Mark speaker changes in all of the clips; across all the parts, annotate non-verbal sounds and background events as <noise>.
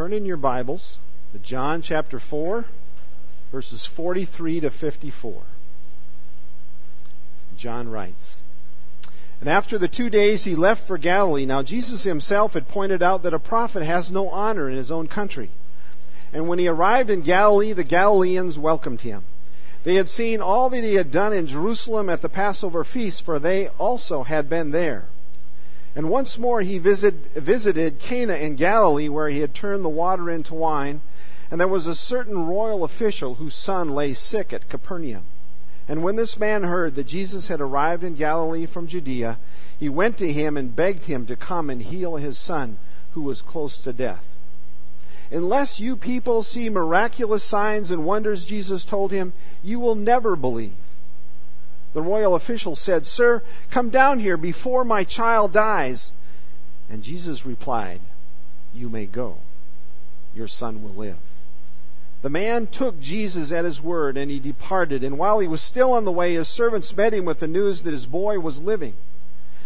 Speaker 1: Turn in your Bibles to John chapter 4, verses 43 to 54. John writes, And after the two days he left for Galilee. Now Jesus himself had pointed out that a prophet has no honor in his own country. And when he arrived in Galilee, the Galileans welcomed him. They had seen all that he had done in Jerusalem at the Passover feast, for they also had been there. And once more he visit, visited Cana in Galilee, where he had turned the water into wine. And there was a certain royal official whose son lay sick at Capernaum. And when this man heard that Jesus had arrived in Galilee from Judea, he went to him and begged him to come and heal his son, who was close to death. Unless you people see miraculous signs and wonders, Jesus told him, you will never believe. The royal official said, Sir, come down here before my child dies. And Jesus replied, You may go. Your son will live. The man took Jesus at his word and he departed. And while he was still on the way, his servants met him with the news that his boy was living.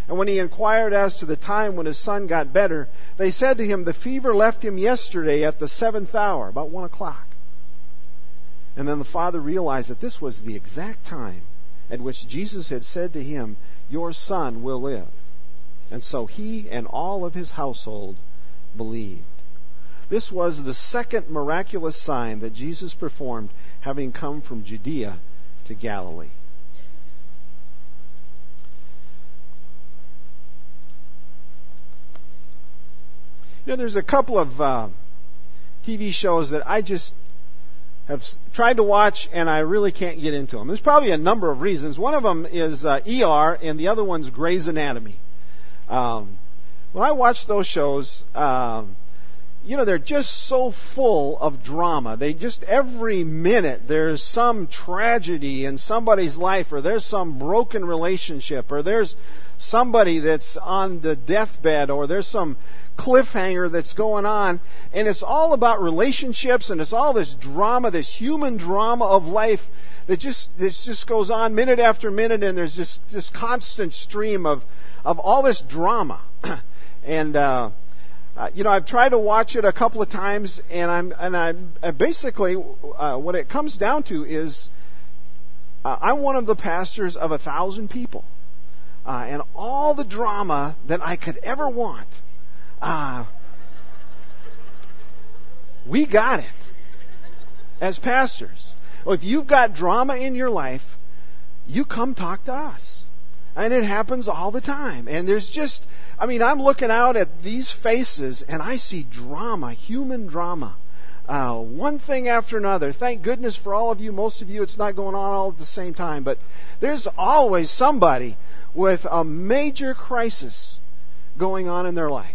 Speaker 1: And when he inquired as to the time when his son got better, they said to him, The fever left him yesterday at the seventh hour, about one o'clock. And then the father realized that this was the exact time at which Jesus had said to him, Your son will live. And so he and all of his household believed. This was the second miraculous sign that Jesus performed, having come from Judea to Galilee. You know, there's a couple of uh, TV shows that I just have tried to watch and I really can't get into them. There's probably a number of reasons. One of them is uh, ER and the other one's Grey's Anatomy. Um, when I watch those shows, um, you know, they're just so full of drama. They just, every minute, there's some tragedy in somebody's life, or there's some broken relationship, or there's somebody that's on the deathbed, or there's some cliffhanger that's going on. And it's all about relationships and it's all this drama, this human drama of life that just, that just goes on minute after minute and there's just this constant stream of, of all this drama. <clears throat> and, uh, uh, you know, I've tried to watch it a couple of times, and I'm and I'm uh, basically uh, what it comes down to is uh, I'm one of the pastors of a thousand people, uh, and all the drama that I could ever want we got it as pastors. Well, if you've got drama in your life, you come talk to us. And it happens all the time. And there's just, I mean, I'm looking out at these faces and I see drama, human drama. Uh, one thing after another. Thank goodness for all of you. Most of you, it's not going on all at the same time. But there's always somebody with a major crisis going on in their life.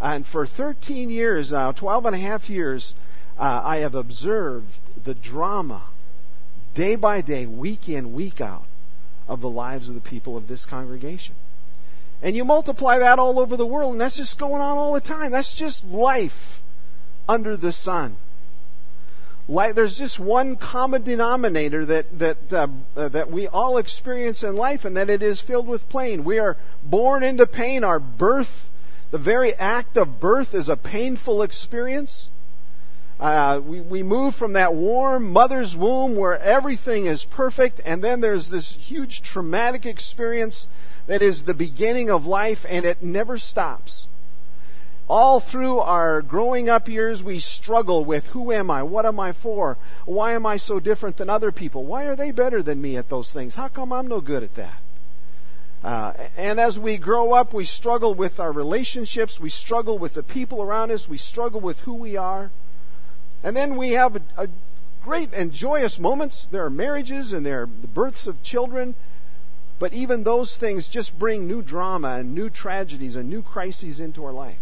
Speaker 1: And for 13 years now, 12 and a half years, uh, I have observed the drama day by day, week in, week out, of the lives of the people of this congregation. And you multiply that all over the world, and that's just going on all the time. That's just life under the sun. Life, there's just one common denominator that that uh, uh, that we all experience in life, and that it is filled with pain. We are born into pain. Our birth the very act of birth is a painful experience. Uh, we, we move from that warm mother's womb where everything is perfect, and then there's this huge traumatic experience that is the beginning of life, and it never stops. All through our growing up years, we struggle with who am I? What am I for? Why am I so different than other people? Why are they better than me at those things? How come I'm no good at that? Uh, and as we grow up, we struggle with our relationships, we struggle with the people around us, we struggle with who we are. And then we have a, a great and joyous moments. There are marriages and there are the births of children. But even those things just bring new drama and new tragedies and new crises into our life.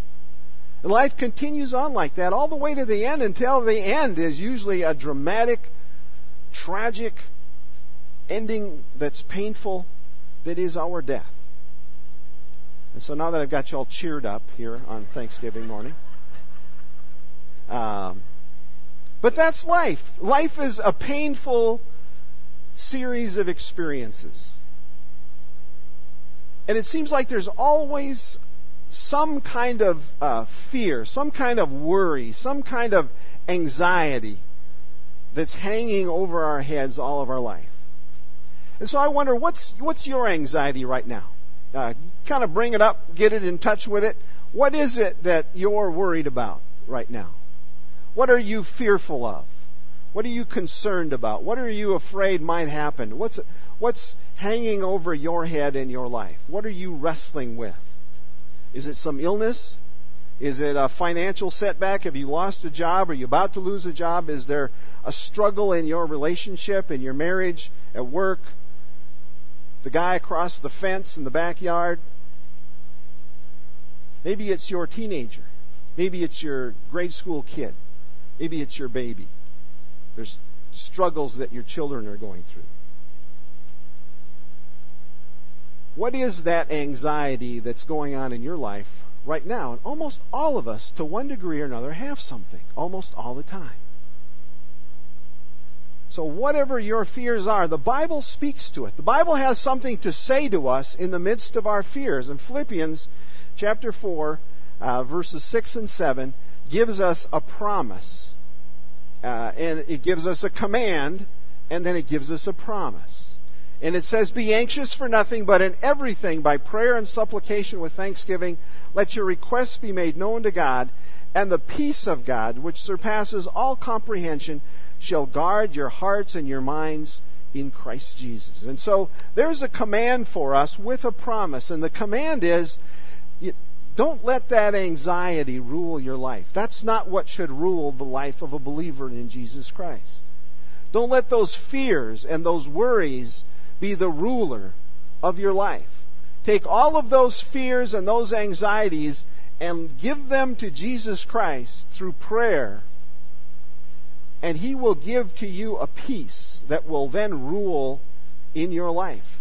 Speaker 1: And life continues on like that all the way to the end until the end is usually a dramatic, tragic ending that's painful that is our death. And so now that I've got you all cheered up here on Thanksgiving morning, um, but that's life. Life is a painful series of experiences. And it seems like there's always some kind of uh, fear, some kind of worry, some kind of anxiety that's hanging over our heads all of our life. And so I wonder, what's, what's your anxiety right now? Uh, kind of bring it up, get it in touch with it. What is it that you're worried about right now? What are you fearful of? What are you concerned about? What are you afraid might happen? What's, what's hanging over your head in your life? What are you wrestling with? Is it some illness? Is it a financial setback? Have you lost a job? Are you about to lose a job? Is there a struggle in your relationship, in your marriage, at work? The guy across the fence in the backyard? Maybe it's your teenager. Maybe it's your grade school kid. Maybe it's your baby. There's struggles that your children are going through. What is that anxiety that's going on in your life right now? And almost all of us, to one degree or another, have something almost all the time. So, whatever your fears are, the Bible speaks to it. The Bible has something to say to us in the midst of our fears. In Philippians chapter 4, uh, verses 6 and 7, gives us a promise. Uh, and it gives us a command, and then it gives us a promise. And it says, Be anxious for nothing, but in everything, by prayer and supplication with thanksgiving, let your requests be made known to God, and the peace of God, which surpasses all comprehension, shall guard your hearts and your minds in Christ Jesus. And so there's a command for us with a promise, and the command is don't let that anxiety rule your life. That's not what should rule the life of a believer in Jesus Christ. Don't let those fears and those worries be the ruler of your life. Take all of those fears and those anxieties and give them to Jesus Christ through prayer. And He will give to you a peace that will then rule in your life.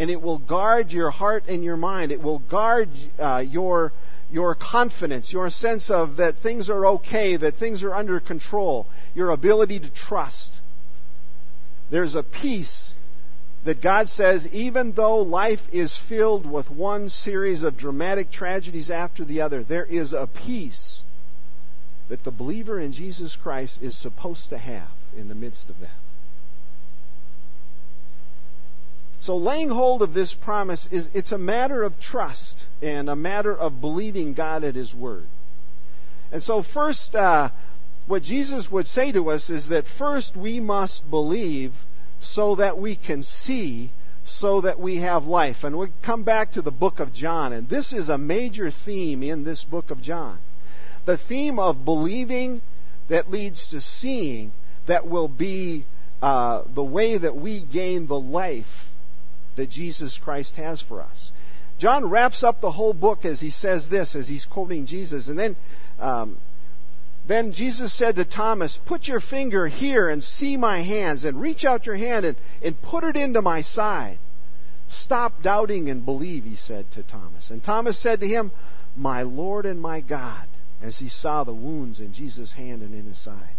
Speaker 1: And it will guard your heart and your mind. It will guard uh, your, your confidence, your sense of that things are okay, that things are under control, your ability to trust. There's a peace that God says, even though life is filled with one series of dramatic tragedies after the other, there is a peace that the believer in Jesus Christ is supposed to have in the midst of that. So laying hold of this promise is it's a matter of trust and a matter of believing God at His word. And so first, uh, what Jesus would say to us is that first we must believe so that we can see, so that we have life. And we come back to the book of John, and this is a major theme in this book of John. The theme of believing that leads to seeing that will be uh, the way that we gain the life that Jesus Christ has for us. John wraps up the whole book as he says this, as he's quoting Jesus. And then um, then Jesus said to Thomas, Put your finger here and see my hands, and reach out your hand and, and put it into my side. Stop doubting and believe, he said to Thomas. And Thomas said to him, My Lord and my God, as he saw the wounds in Jesus' hand and in his side.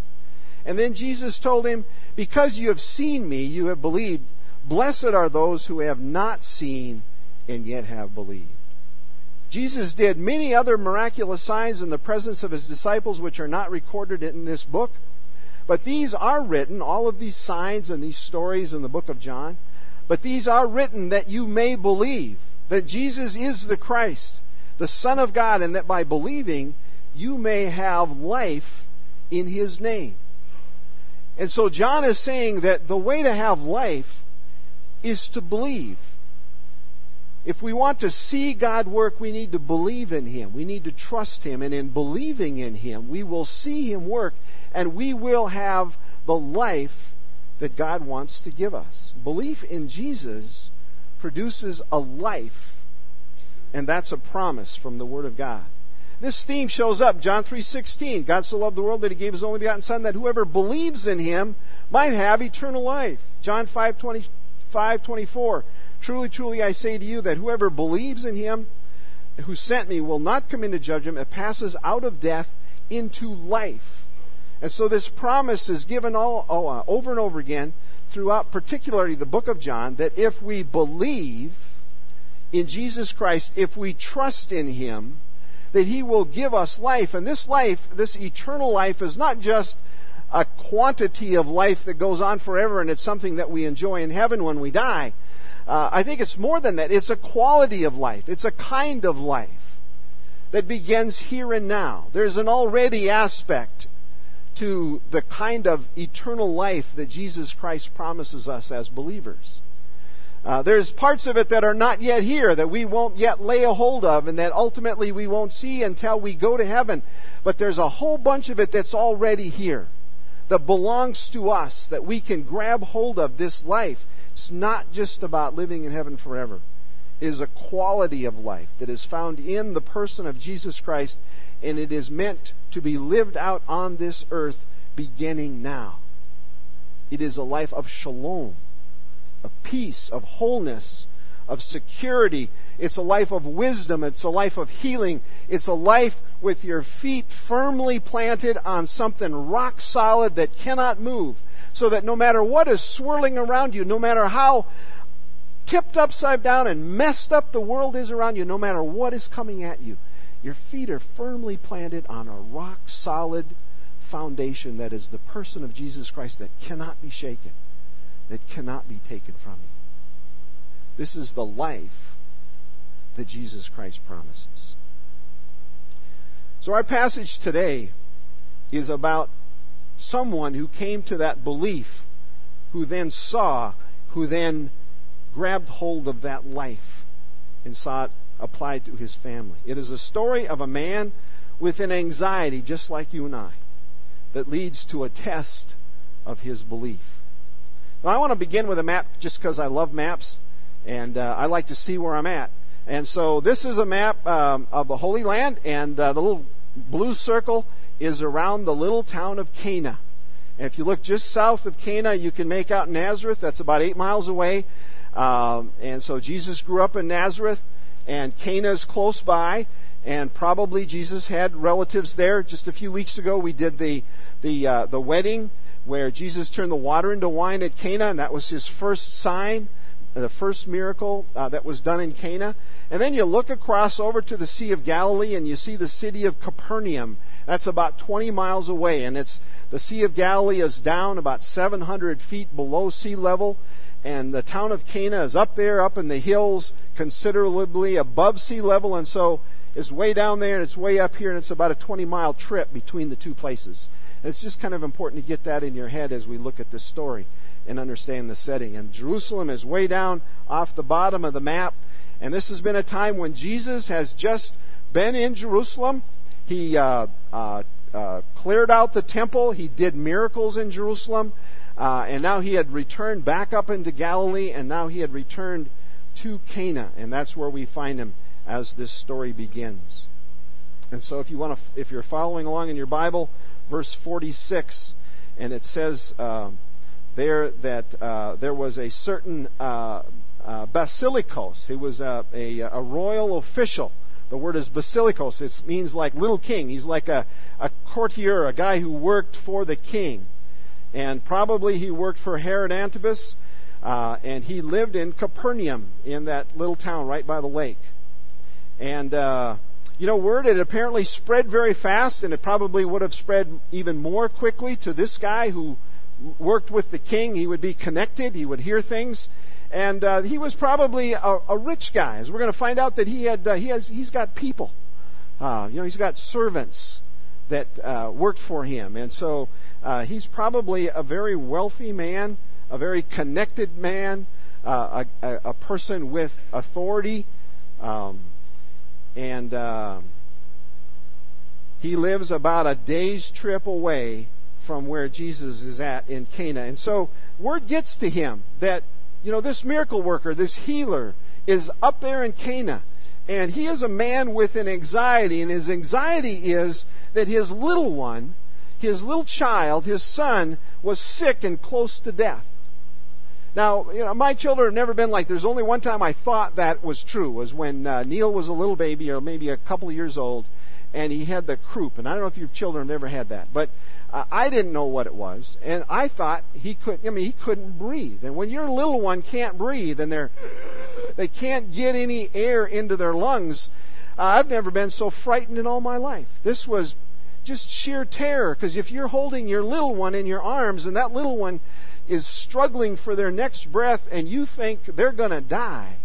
Speaker 1: And then Jesus told him, Because you have seen me, you have believed. Blessed are those who have not seen and yet have believed. Jesus did many other miraculous signs in the presence of his disciples, which are not recorded in this book. But these are written, all of these signs and these stories in the book of John. But these are written that you may believe that Jesus is the Christ, the Son of God, and that by believing you may have life in his name. And so John is saying that the way to have life is to believe. If we want to see God work, we need to believe in Him. We need to trust Him. And in believing in Him, we will see Him work and we will have the life that God wants to give us. Belief in Jesus produces a life, and that's a promise from the Word of God. This theme shows up, John 3:16. God so loved the world that he gave his only begotten son that whoever believes in him might have eternal life. John 5:25-24. Truly, truly, I say to you that whoever believes in him who sent me will not come into judgment, it passes out of death into life. And so this promise is given all, oh, uh, over and over again throughout, particularly the book of John, that if we believe in Jesus Christ, if we trust in Him, that He will give us life. And this life, this eternal life, is not just a quantity of life that goes on forever and it's something that we enjoy in heaven when we die. Uh, I think it's more than that. It's a quality of life. It's a kind of life that begins here and now. There's an already aspect to the kind of eternal life that Jesus Christ promises us as believers. Uh, there's parts of it that are not yet here, that we won't yet lay a hold of, and that ultimately we won't see until we go to heaven. But there's a whole bunch of it that's already here, that belongs to us, that we can grab hold of this life. It's not just about living in heaven forever. It is a quality of life that is found in the person of Jesus Christ, and it is meant to be lived out on this earth beginning now. It is a life of shalom of peace, of wholeness, of security. It's a life of wisdom. It's a life of healing. It's a life with your feet firmly planted on something rock solid that cannot move. So that no matter what is swirling around you, no matter how tipped upside down and messed up the world is around you, no matter what is coming at you, your feet are firmly planted on a rock solid foundation that is the person of Jesus Christ that cannot be shaken that cannot be taken from you. This is the life that Jesus Christ promises. So, our passage today is about someone who came to that belief, who then saw, who then grabbed hold of that life and saw it applied to his family. It is a story of a man with an anxiety just like you and I that leads to a test of his belief. Well, I want to begin with a map just because I love maps and uh, I like to see where I'm at. And so this is a map um, of the Holy Land, and uh, the little blue circle is around the little town of Cana. And if you look just south of Cana, you can make out Nazareth. That's about eight miles away. Um, and so Jesus grew up in Nazareth, and Cana is close by. And probably Jesus had relatives there. Just a few weeks ago, we did the the uh, the wedding where Jesus turned the water into wine at Cana, and that was his first sign, the first miracle uh, that was done in Cana. And then you look across over to the Sea of Galilee, and you see the city of Capernaum. That's about 20 miles away, and it's the Sea of Galilee is down about 700 feet below sea level, and the town of Cana is up there, up in the hills, considerably above sea level, and so it's way down there, and it's way up here, and it's about a 20 mile trip between the two places. And it's just kind of important to get that in your head as we look at this story and understand the setting. And Jerusalem is way down off the bottom of the map. And this has been a time when Jesus has just been in Jerusalem. He uh, uh, uh, cleared out the temple. He did miracles in Jerusalem. Uh, and now he had returned back up into Galilee, and now he had returned to Cana, and that's where we find him as this story begins. And so, if you want to, if you're following along in your Bible, verse 46, and it says uh, there that uh, there was a certain uh, uh, basilikos. He was a, a, a, royal official. The word is basilikos. It means like little king. He's like a, a courtier, a guy who worked for the king. And probably he worked for Herod Antipas, uh, and he lived in Capernaum, in that little town right by the lake. And uh, you know, word had apparently spread very fast, and it probably would have spread even more quickly to this guy who worked with the king. He would be connected, he would hear things, and uh, he was probably a, a, rich guy. As we're going to find out that he had, uh, he has, he's got people. Uh, you know, he's got servants that uh, worked for him, and so uh, he's probably a very wealthy man, a very connected man, uh, a, a, person with authority. Um, and uh, he lives about a day's trip away from where Jesus is at in Cana. And so word gets to him that, you know, this miracle worker, this healer, is up there in Cana. And he is a man with an anxiety, and his anxiety is that his little one, his little child, his son, was sick and close to death. Now, you know, my children have never been like. There's only one time I thought that was true was when uh, Neil was a little baby, or maybe a couple of years old, and he had the croup. And I don't know if your children have ever had that, but uh, I didn't know what it was, and I thought he could. I mean, he couldn't breathe. And when your little one can't breathe, and they're they can't get any air into their lungs. Uh, I've never been so frightened in all my life. This was just sheer terror because if you're holding your little one in your arms and that little one is struggling for their next breath and you think they're going to die,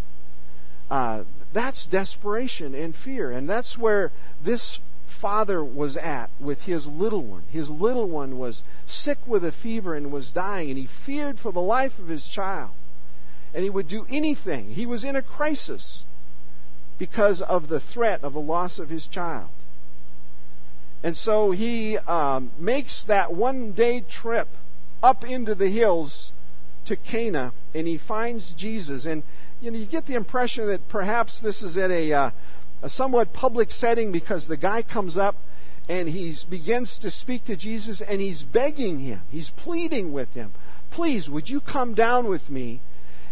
Speaker 1: uh, that's desperation and fear. And that's where this father was at with his little one. His little one was sick with a fever and was dying, and he feared for the life of his child. And he would do anything. He was in a crisis because of the threat of the loss of his child. And so he um, makes that one day trip up into the hills to Cana, and he finds Jesus. And you know, you get the impression that perhaps this is at a, uh, a somewhat public setting because the guy comes up and he begins to speak to Jesus and he's begging him, he's pleading with him, please, would you come down with me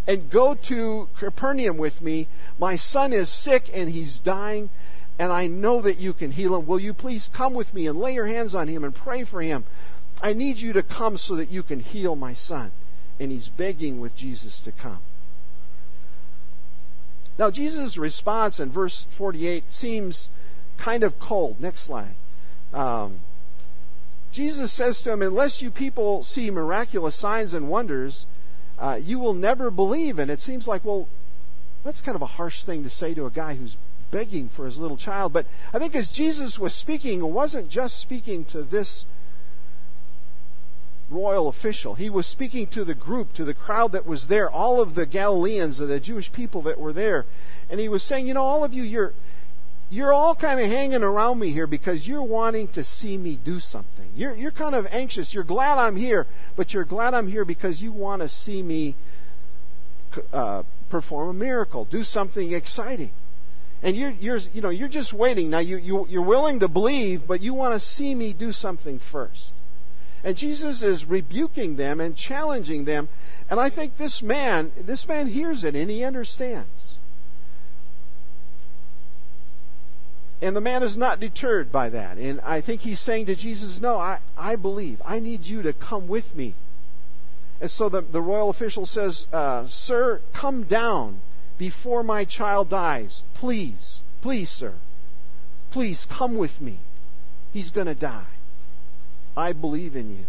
Speaker 1: and go to Capernaum with me? My son is sick and he's dying, and I know that you can heal him. Will you please come with me and lay your hands on him and pray for him? I need you to come so that you can heal my son. And he's begging with Jesus to come. Now, Jesus' response in verse 48 seems kind of cold. Next slide. Um, Jesus says to him, Unless you people see miraculous signs and wonders, uh, you will never believe. And it seems like, well, that's kind of a harsh thing to say to a guy who's begging for his little child. But I think as Jesus was speaking, he wasn't just speaking to this royal official. He was speaking to the group, to the crowd that was there, all of the Galileans and the Jewish people that were there. And he was saying, you know, all of you, you're, you're all kind of hanging around me here because you're wanting to see me do something. You're, you're kind of anxious. You're glad I'm here, but you're glad I'm here because you want to see me uh, perform a miracle, do something exciting. And you're, you're, you know, you're just waiting. Now, you, you, you're willing to believe, but you want to see me do something first. And Jesus is rebuking them and challenging them. And I think this man, this man hears it and he understands. And the man is not deterred by that. And I think he's saying to Jesus, No, I, I believe. I need you to come with me. And so the, the royal official says, uh, Sir, come down before my child dies. Please, please, sir. Please come with me. He's going to die. I believe in you.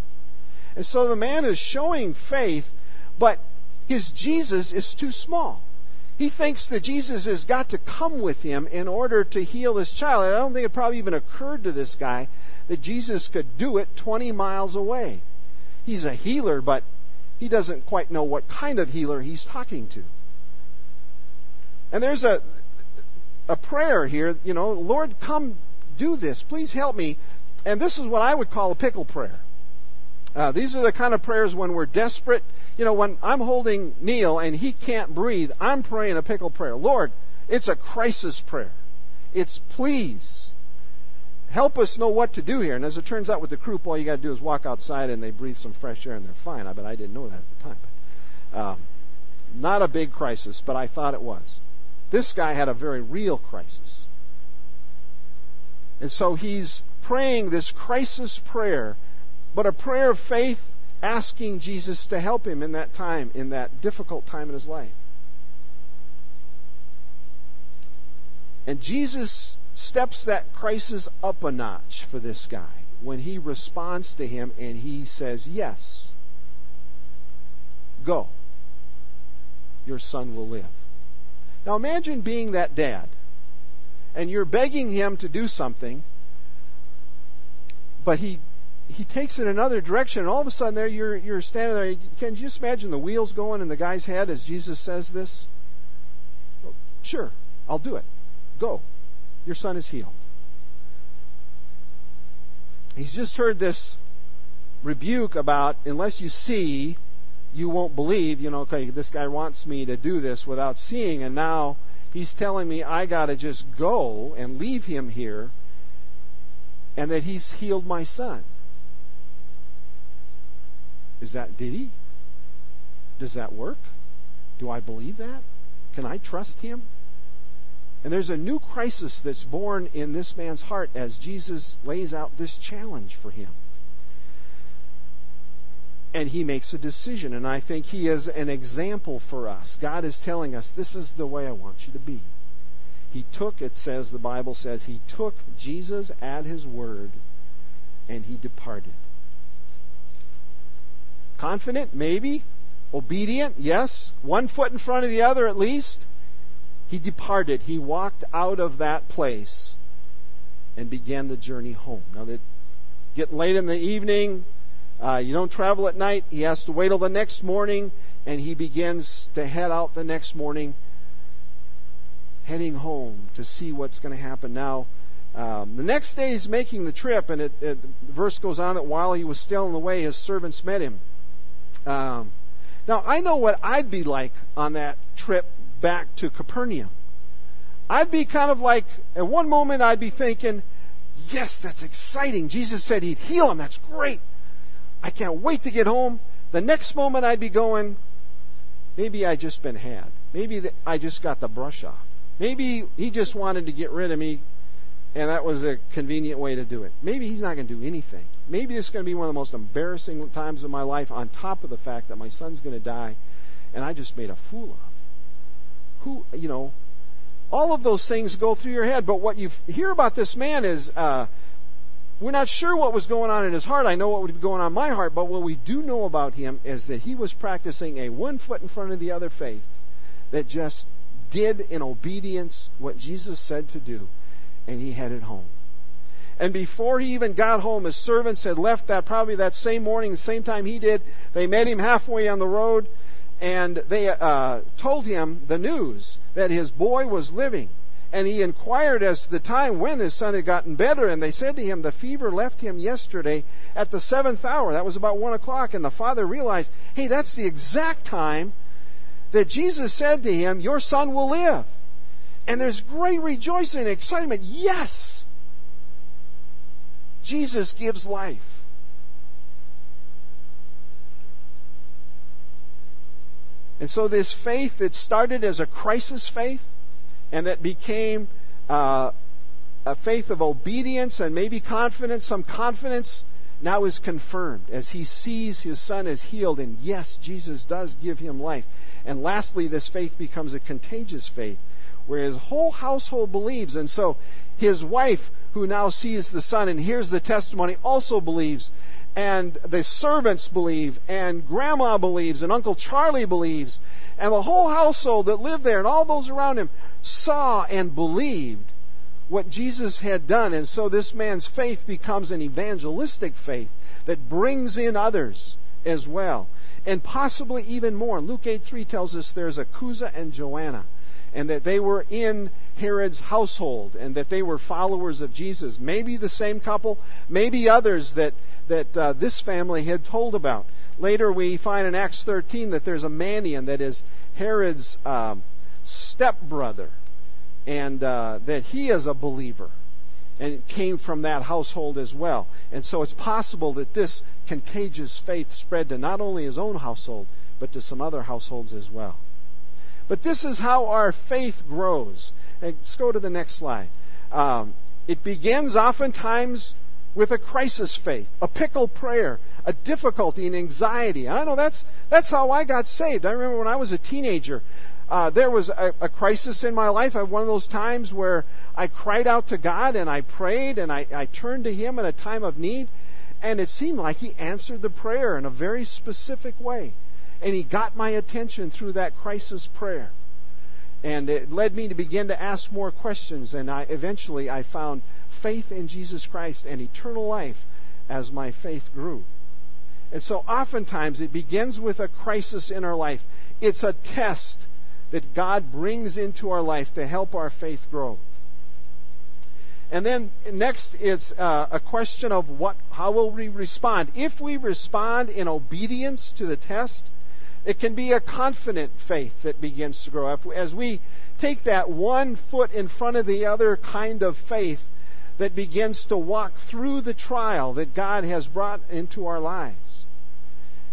Speaker 1: And so the man is showing faith, but his Jesus is too small. He thinks that Jesus has got to come with him in order to heal this child. And I don't think it probably even occurred to this guy that Jesus could do it 20 miles away. He's a healer, but he doesn't quite know what kind of healer he's talking to. And there's a a prayer here, you know, Lord, come do this. Please help me. And this is what I would call a pickle prayer. Uh, these are the kind of prayers when we're desperate. You know, when I'm holding Neil and he can't breathe, I'm praying a pickle prayer. Lord, it's a crisis prayer. It's please help us know what to do here. And as it turns out with the croup, all you got to do is walk outside and they breathe some fresh air and they're fine. I bet I didn't know that at the time. But, um, not a big crisis, but I thought it was. This guy had a very real crisis. And so he's praying this crisis prayer, but a prayer of faith asking Jesus to help him in that time, in that difficult time in his life. And Jesus steps that crisis up a notch for this guy when he responds to him and he says, Yes, go. Your son will live. Now imagine being that dad and you're begging him to do something but he he takes it another direction, and all of a sudden, there you're you're standing there. Can you just imagine the wheels going in the guy's head as Jesus says this? Sure, I'll do it. Go, your son is healed. He's just heard this rebuke about unless you see, you won't believe. You know, okay, this guy wants me to do this without seeing, and now he's telling me I got to just go and leave him here and that he's healed my son. Is that, did he? Does that work? Do I believe that? Can I trust him? And there's a new crisis that's born in this man's heart as Jesus lays out this challenge for him. and he makes a decision. And I think he is an example for us. God is telling us, this is the way I want you to be. He took, it says, the Bible says, he took Jesus at his word and he departed. Confident? Maybe. Obedient? Yes. One foot in front of the other at least. He departed. He walked out of that place and began the journey home. Now that getting late in the evening, uh, you don't travel at night. He has to wait till the next morning, and he begins to head out the next morning, heading home to see what's going to happen. Now, um, the next day he's making the trip, and it, it, the verse goes on that while he was still on the way, his servants met him. Um, now, I know what I'd be like on that trip back to Capernaum. I'd be kind of like, at one moment, I'd be thinking, yes, that's exciting. Jesus said he'd heal him. That's great. I can't wait to get home. The next moment, I'd be going, maybe I just been had. Maybe I just got the brush off. Maybe he just wanted to get rid of me, and that was a convenient way to do it. Maybe he's not going to do anything. Maybe this is going to be one of the most embarrassing times of my life, on top of the fact that my son's going to die, and I just made a fool of. Who, you know, all of those things go through your head. But what you hear about this man is uh, we're not sure what was going on in his heart. I know what would be going on in my heart, but what we do know about him is that he was practicing a one foot in front of the other faith that just did in obedience what Jesus said to do, and he headed home. And before he even got home, his servants had left that probably that same morning, the same time he did. They met him halfway on the road and they uh, told him the news that his boy was living. And he inquired as to the time when his son had gotten better, and they said to him, The fever left him yesterday at the seventh hour. That was about one o'clock. And the father realized, hey, that's the exact time that Jesus said to him, Your son will live. And there's great rejoicing and excitement. Yes! Jesus gives life. And so this faith that started as a crisis faith and that became uh, a faith of obedience and maybe confidence, some confidence, now is confirmed as he sees his son is healed. And yes, Jesus does give him life. And lastly, this faith becomes a contagious faith where his whole household believes. And so his wife, who now sees the son and hears the testimony, also believes and the servants believe, and grandma believes, and Uncle Charlie believes, and the whole household that lived there and all those around him saw and believed what Jesus had done. And so this man's faith becomes an evangelistic faith that brings in others as well. And possibly even more. Luke 8 3 tells us there's a Chuza and Joanna, and that they were in Herod's household, and that they were followers of Jesus. Maybe the same couple, maybe others that that uh, this family had told about. Later, we find in Acts 13 that there's a Manaen that is Herod's um, stepbrother, and uh, that he is a believer and came from that household as well. And so it's possible that this contagious faith spread to not only his own household, but to some other households as well. But this is how our faith grows. Let's go to the next slide. Um, it begins oftentimes with a crisis faith, a pickle prayer, a difficulty and anxiety. I know that's that's how I got saved. I remember when I was a teenager, uh, there was a, a, crisis in my life. I one of those times where I cried out to God and I prayed and I, I turned to Him in a time of need, and it seemed like He answered the prayer in a very specific way, and He got my attention through that crisis prayer. And it led me to begin to ask more questions, and I eventually I found faith in Jesus Christ and eternal life as my faith grew. And so oftentimes it begins with a crisis in our life. It's a test that God brings into our life to help our faith grow. And then next, it's uh, a question of what, how will we respond? If we respond in obedience to the test, it can be a confident faith that begins to grow. If, as we take that one foot in front of the other kind of faith, that begins to walk through the trial that God has brought into our lives.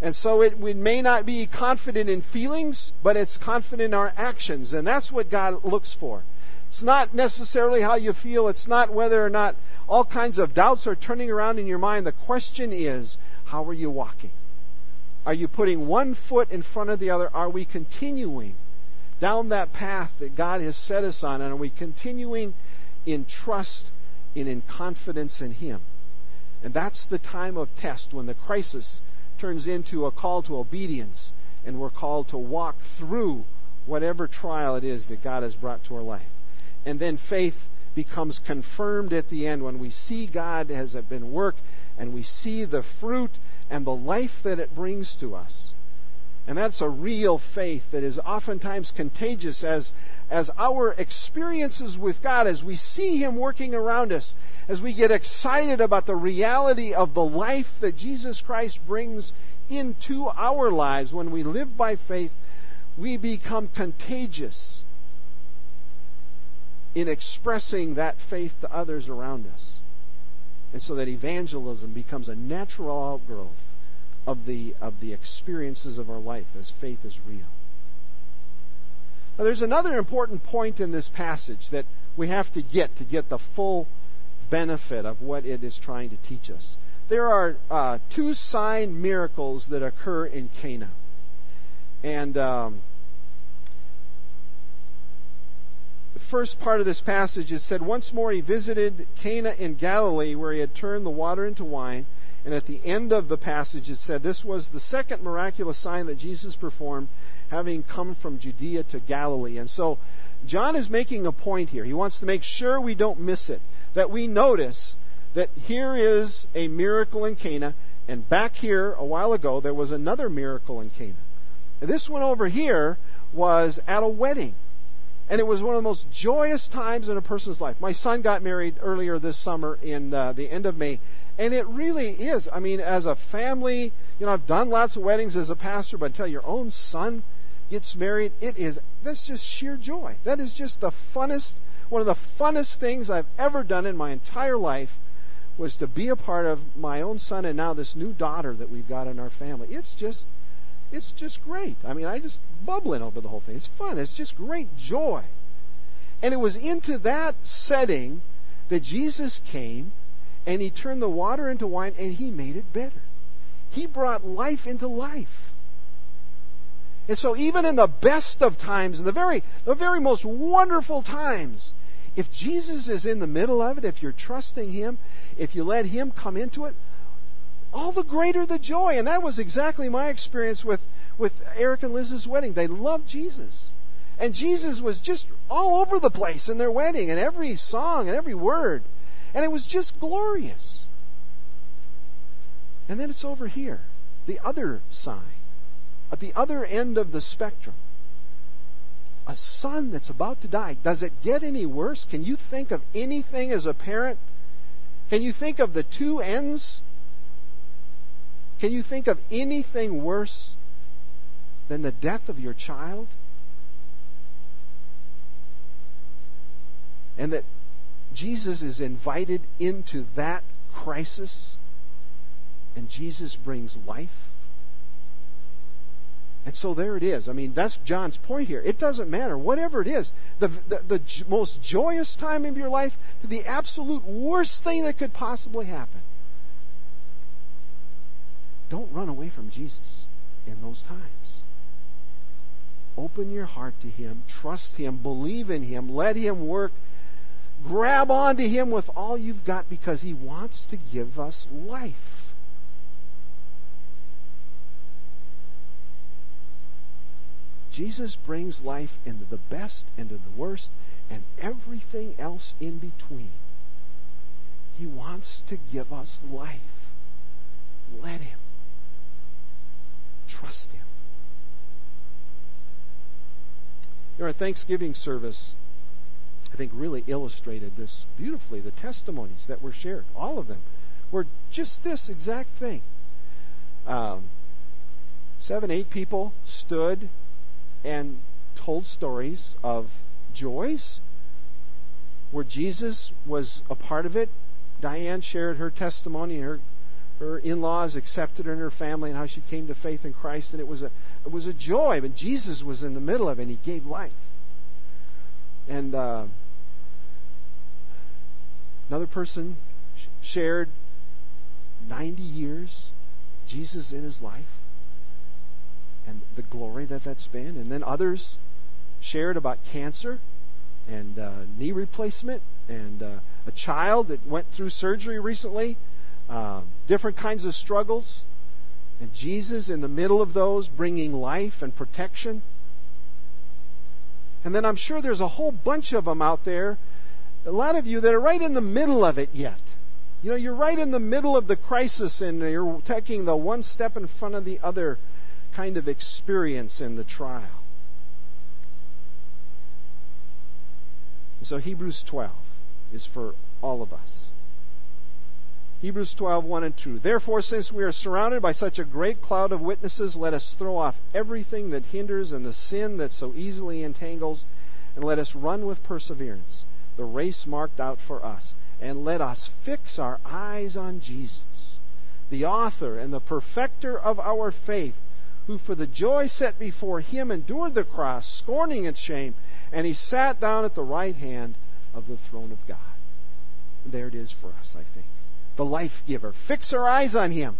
Speaker 1: And so it, we may not be confident in feelings, but it's confident in our actions. And that's what God looks for. It's not necessarily how you feel. It's not whether or not all kinds of doubts are turning around in your mind. The question is, how are you walking? Are you putting one foot in front of the other? Are we continuing down that path that God has set us on? And are we continuing in trust and in confidence in Him? And that's the time of test when the crisis turns into a call to obedience and we're called to walk through whatever trial it is that God has brought to our life. And then faith becomes confirmed at the end when we see God has been work and we see the fruit and the life that it brings to us. And that's a real faith that is oftentimes contagious as, as our experiences with God, as we see Him working around us, as we get excited about the reality of the life that Jesus Christ brings into our lives when we live by faith, we become contagious in expressing that faith to others around us. And so that evangelism becomes a natural outgrowth of the, of the experiences of our life as faith is real. Now, there's another important point in this passage that we have to get to get the full benefit of what it is trying to teach us. There are uh, two sign miracles that occur in Cana. And um, the first part of this passage is said, Once more he visited Cana in Galilee, where he had turned the water into wine. And at the end of the passage, it said, This was the second miraculous sign that Jesus performed, having come from Judea to Galilee. And so, John is making a point here. He wants to make sure we don't miss it, that we notice that here is a miracle in Cana, and back here, a while ago, there was another miracle in Cana. And this one over here was at a wedding. And it was one of the most joyous times in a person's life. My son got married earlier this summer in uh, the end of May, and it really is. I mean, as a family, you know, I've done lots of weddings as a pastor, but until your own son gets married, it is that's just sheer joy. That is just the funnest, one of the funnest things I've ever done in my entire life was to be a part of my own son and now this new daughter that we've got in our family. It's just it's just great. I mean, I just bubbling over the whole thing. It's fun. It's just great joy. And it was into that setting that Jesus came and he turned the water into wine and he made it better. He brought life into life. And so even in the best of times, in the very the very most wonderful times, if Jesus is in the middle of it, if you're trusting him, if you let him come into it, all the greater the joy. And that was exactly my experience with, with Eric and Liz's wedding. They loved Jesus. And Jesus was just all over the place in their wedding and every song and every word. And it was just glorious. And then it's over here, the other sign, at the other end of the spectrum. A son that's about to die. Does it get any worse? Can you think of anything as a parent? Can you think of the two ends? Can you think of anything worse than the death of your child? And that Jesus is invited into that crisis, and Jesus brings life. And so there it is. I mean, that's John's point here. It doesn't matter. Whatever it is, the, the, the most joyous time of your life to the absolute worst thing that could possibly happen. Don't run away from Jesus in those times. Open your heart to Him, trust Him, believe in Him, let Him work Grab onto Him with all you've got because He wants to give us life. Jesus brings life into the best, into the worst, and everything else in between. He wants to give us life. Let Him. Trust Him. In our Thanksgiving service, I think, really illustrated this beautifully. The testimonies that were shared, all of them, were just this exact thing. Um, seven, eight people stood and told stories of joys where Jesus was a part of it. Diane shared her testimony, her her in-laws accepted her in her family, and how she came to faith in Christ, and it was a it was a joy. But Jesus was in the middle of it, and He gave life. And uh, Another person shared 90 years, Jesus in his life. and the glory that that's been. And then others shared about cancer and uh, knee replacement and uh, a child that went through surgery recently, uh, different kinds of struggles. And Jesus in the middle of those bringing life and protection. And then I'm sure there's a whole bunch of them out there, a lot of you that are right in the middle of it yet. You know, you're right in the middle of the crisis and you're taking the one step in front of the other kind of experience in the trial. so Hebrews 12 is for all of us. Hebrews 12, 1 and 2. Therefore, since we are surrounded by such a great cloud of witnesses, let us throw off everything that hinders and the sin that so easily entangles, and let us run with perseverance the race marked out for us. And let us fix our eyes on Jesus, the author and the perfecter of our faith, who for the joy set before him endured the cross, scorning its shame, and he sat down at the right hand of the throne of God. And there it is for us, I think. The life giver. Fix our eyes on him.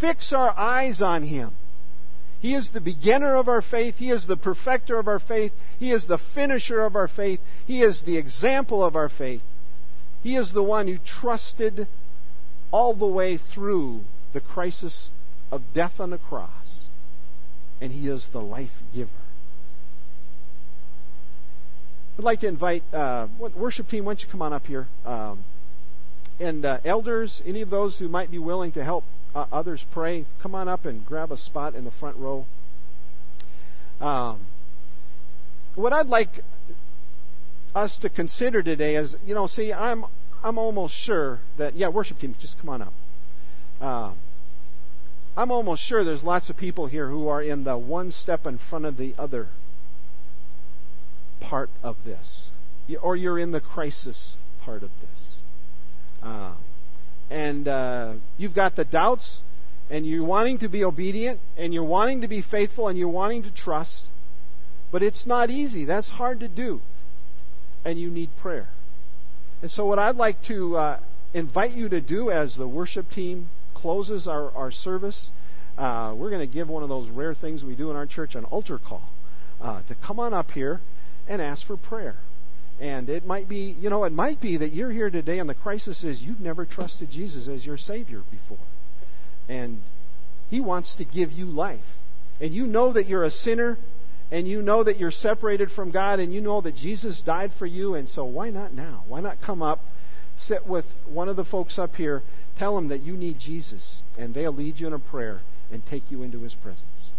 Speaker 1: Fix our eyes on him. He is the beginner of our faith. He is the perfecter of our faith. He is the finisher of our faith. He is the example of our faith. He is the one who trusted all the way through the crisis of death on the cross. And He is the life giver. I'd like to invite uh, worship team. Why don't you come on up here? Um, and uh, elders, any of those who might be willing to help uh, others pray, come on up and grab a spot in the front row. Um, what I'd like us to consider today is, you know, see, I'm I'm almost sure that yeah, worship team, just come on up. Uh, I'm almost sure there's lots of people here who are in the one step in front of the other part of this, or you're in the crisis part of this. Uh, and uh, you've got the doubts, and you're wanting to be obedient, and you're wanting to be faithful, and you're wanting to trust, but it's not easy. That's hard to do, and you need prayer. And so, what I'd like to uh, invite you to do as the worship team closes our, our service, uh, we're going to give one of those rare things we do in our church, an altar call, uh, to come on up here and ask for prayer. And it might be, you know, it might be that you're here today and the crisis is you've never trusted Jesus as your Savior before. And He wants to give you life. And you know that you're a sinner and you know that you're separated from God and you know that Jesus died for you. And so why not now? Why not come up, sit with one of the folks up here, tell them that you need Jesus and they'll lead you in a prayer and take you into His presence.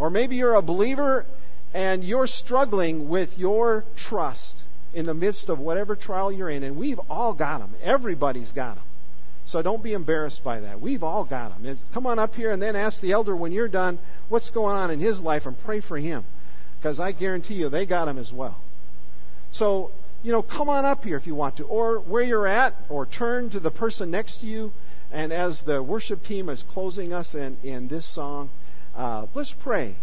Speaker 1: Or maybe you're a believer and you're struggling with your trust in the midst of whatever trial you're in, and we've all got them. Everybody's got them. So don't be embarrassed by that. We've all got them. It's, come on up here and then ask the elder when you're done what's going on in his life and pray for him. Because I guarantee you they got them as well. So, you know, come on up here if you want to. Or where you're at, or turn to the person next to you. And as the worship team is closing us in, in this song, uh, let's pray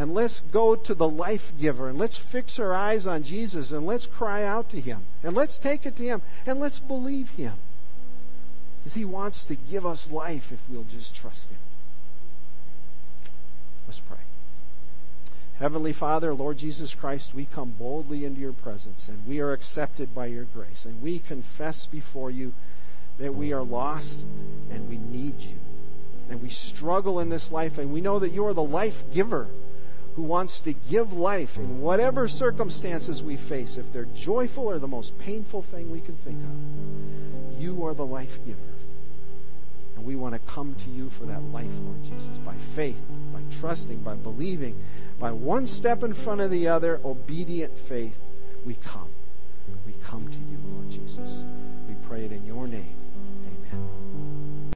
Speaker 1: and let's go to the life giver and let's fix our eyes on Jesus and let's cry out to him and let's take it to him and let's believe him. Because he wants to give us life if we'll just trust him. Let's pray. Heavenly Father, Lord Jesus Christ, we come boldly into your presence and we are accepted by your grace and we confess before you that we are lost and we need you. And we struggle in this life and we know that you are the life giver who wants to give life in whatever circumstances we face, if they're joyful or the most painful thing we can think of. You are the life giver. And we want to come to you for that life, Lord Jesus, by faith, by trusting, by believing, by one step in front of the other, obedient faith, we come. We come to you, Lord Jesus. We pray it in your name.